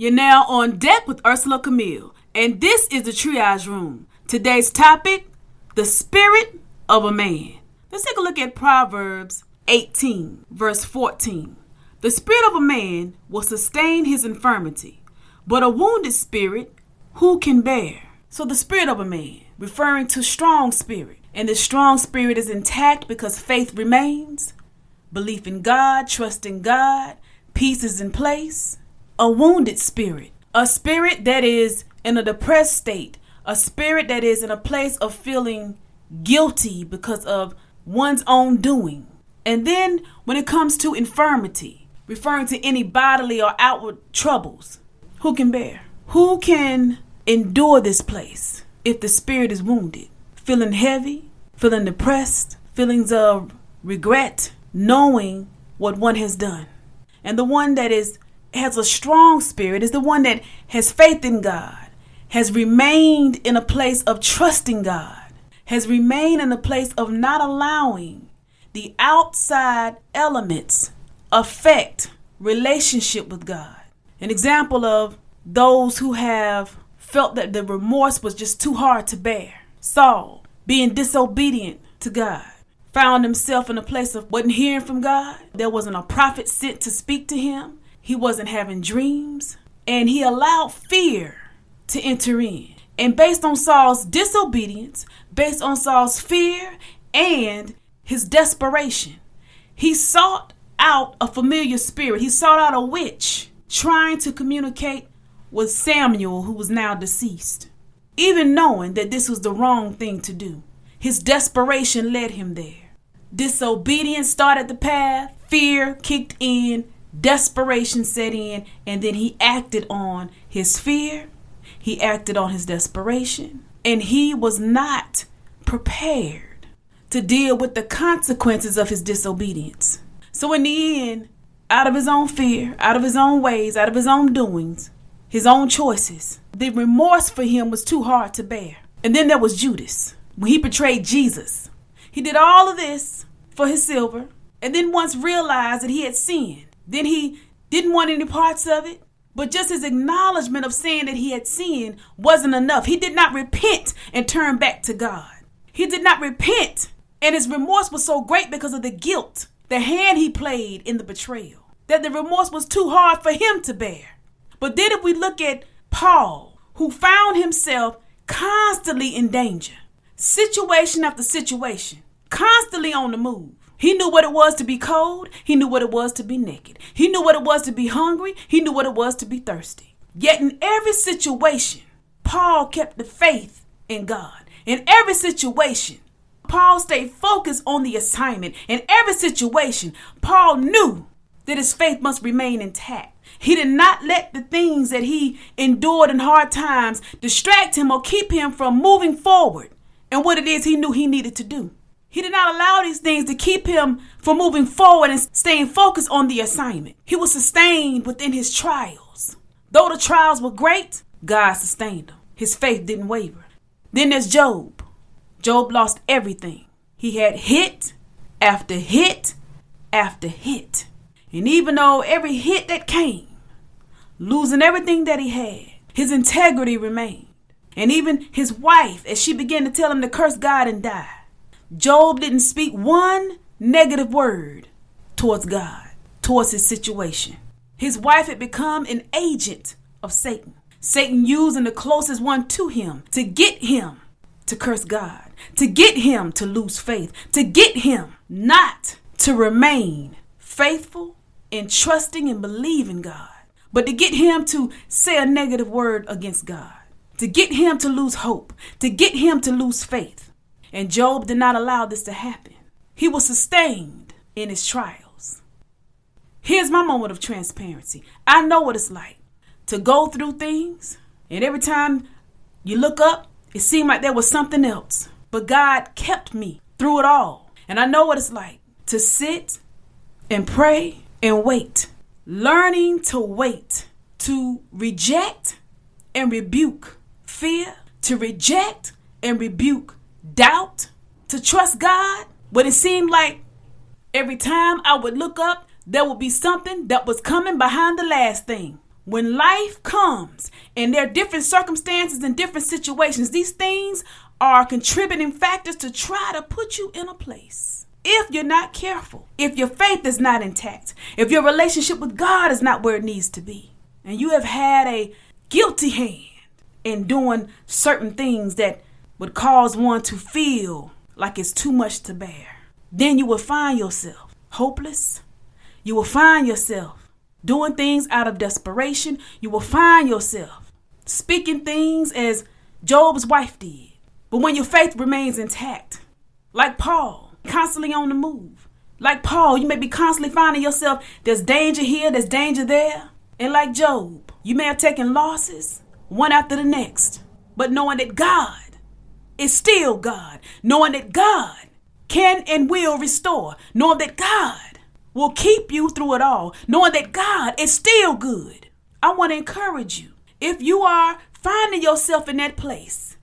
You're now on deck with Ursula Camille, and this is the Triage Room. Today's topic the spirit of a man. Let's take a look at Proverbs 18, verse 14. The spirit of a man will sustain his infirmity, but a wounded spirit who can bear? So, the spirit of a man, referring to strong spirit, and the strong spirit is intact because faith remains, belief in God, trust in God, peace is in place. A wounded spirit, a spirit that is in a depressed state, a spirit that is in a place of feeling guilty because of one's own doing. And then when it comes to infirmity, referring to any bodily or outward troubles, who can bear? Who can endure this place if the spirit is wounded? Feeling heavy, feeling depressed, feelings of regret, knowing what one has done. And the one that is has a strong spirit is the one that has faith in God, has remained in a place of trusting God has remained in a place of not allowing the outside elements affect relationship with God. An example of those who have felt that the remorse was just too hard to bear. Saul, being disobedient to God, found himself in a place of wasn't hearing from God. There wasn't a prophet sent to speak to him. He wasn't having dreams. And he allowed fear to enter in. And based on Saul's disobedience, based on Saul's fear and his desperation, he sought out a familiar spirit. He sought out a witch trying to communicate with Samuel, who was now deceased. Even knowing that this was the wrong thing to do, his desperation led him there. Disobedience started the path, fear kicked in, desperation set in, and then he acted on his fear he acted on his desperation, and he was not prepared to deal with the consequences of his disobedience. So, in the end, out of his own fear, out of his own ways, out of his own doings, his own choices, the remorse for him was too hard to bear. And then there was Judas, when he betrayed Jesus. He did all of this for his silver, and then once realized that he had sinned, then he didn't want any parts of it. But just his acknowledgement of saying that he had sinned wasn't enough. He did not repent and turn back to God. He did not repent, and his remorse was so great because of the guilt, the hand he played in the betrayal, that the remorse was too hard for him to bear. But then, if we look at Paul, who found himself constantly in danger, situation after situation, constantly on the move, he knew what it was to be cold. He knew what it was to be naked. He knew what it was to be hungry. He knew what it was to be thirsty. Yet in every situation, Paul kept the faith in God. In every situation, Paul stayed focused on the assignment. In every situation, Paul knew that his faith must remain intact. He did not let the things that he endured in hard times distract him or keep him from moving forward and what it is he knew he needed to do. He did not allow these things to keep him from moving forward and staying focused on the assignment. He was sustained within his trials. Though the trials were great, God sustained him. His faith didn't waver. Then there's Job. Job lost everything. He had hit after hit after hit. And even though every hit that came, losing everything that he had, his integrity remained. And even his wife, as she began to tell him to curse God and die, Job didn't speak one negative word towards God, towards his situation. His wife had become an agent of Satan. Satan using the closest one to him to get him to curse God, to get him to lose faith, to get him not to remain faithful and trusting and believing God, but to get him to say a negative word against God, to get him to lose hope, to get him to lose faith. And Job did not allow this to happen. He was sustained in his trials. Here's my moment of transparency. I know what it's like to go through things And every time you look up, it seemed like there was something else. But God kept me through it all. And I know what it's like to sit and pray and wait. Learning to wait, to reject and rebuke fear, to reject and rebuke doubt, to trust God when it seemed like every time I would look up, there would be something that was coming behind the last thing. When life comes and there are different circumstances and different situations, these things are contributing factors to try to put you in a place. If you're not careful, if your faith is not intact, if your relationship with God is not where it needs to be, and you have had a guilty hand in doing certain things that would cause one to feel like it's too much to bear, then you will find yourself hopeless. You will find yourself doing things out of desperation. You will find yourself speaking things as Job's wife did. But when your faith remains intact, like Paul, constantly on the move, like Paul, you may be constantly finding yourself there's danger here, there's danger there. And like Job, you may have taken losses one after the next, but knowing that God is still God, knowing that God can and will restore, knowing that God will keep you through it all, knowing that God is still good. I want to encourage you. If you are finding yourself in that place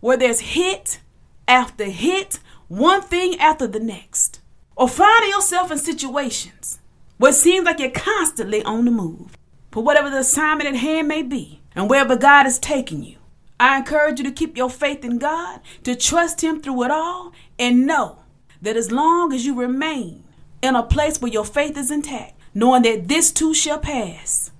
where there's hit after hit, one thing after the next, or finding yourself in situations where it seems like you're constantly on the move, for whatever the assignment at hand may be, and wherever God is taking you, I encourage you to keep your faith in God, to trust Him through it all, and know that as long as you remain in a place where your faith is intact, knowing that this too shall pass,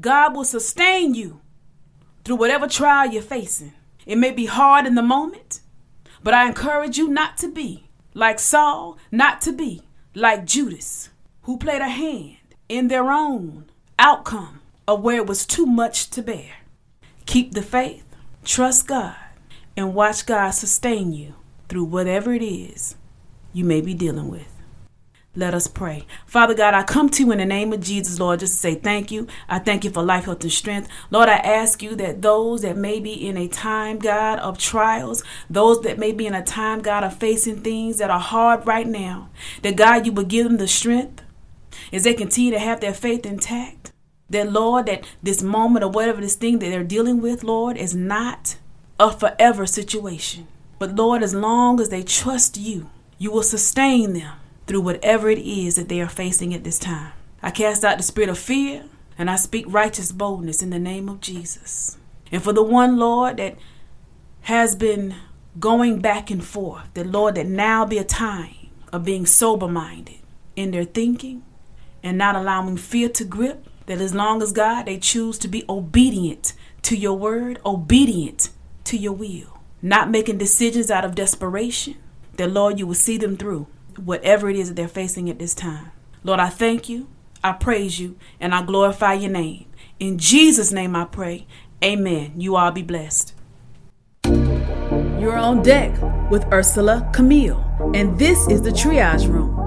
God will sustain you through whatever trial you're facing. It may be hard in the moment, but I encourage you not to be like Saul, not to be like Judas, who played a hand in their own outcome of where it was too much to bear. Keep the faith, trust God, and watch God sustain you through whatever it is you may be dealing with. Let us pray. Father God, I come to you in the name of Jesus, Lord, just to say thank you. I thank you for life, health, and strength. Lord, I ask you that those that may be in a time, God, of trials, those that may be in a time, God, of facing things that are hard right now, that God, you would give them the strength as they continue to have their faith intact. That, Lord, that this moment or whatever this thing that they're dealing with, Lord, is not a forever situation. But, Lord, as long as they trust you, you will sustain them through whatever it is that they are facing at this time. I cast out the spirit of fear and I speak righteous boldness in the name of Jesus. And for the one, Lord, that has been going back and forth, that Lord, that now be a time of being sober minded in their thinking and not allowing fear to grip, that as long as God, they choose to be obedient to your word, obedient to your will, not making decisions out of desperation, that Lord, you will see them through whatever it is that they're facing at this time. Lord, I thank you, I praise you, and I glorify your name. In Jesus' name I pray. Amen. You all be blessed. You're on deck with Ursula Camille, and this is the Triage Room.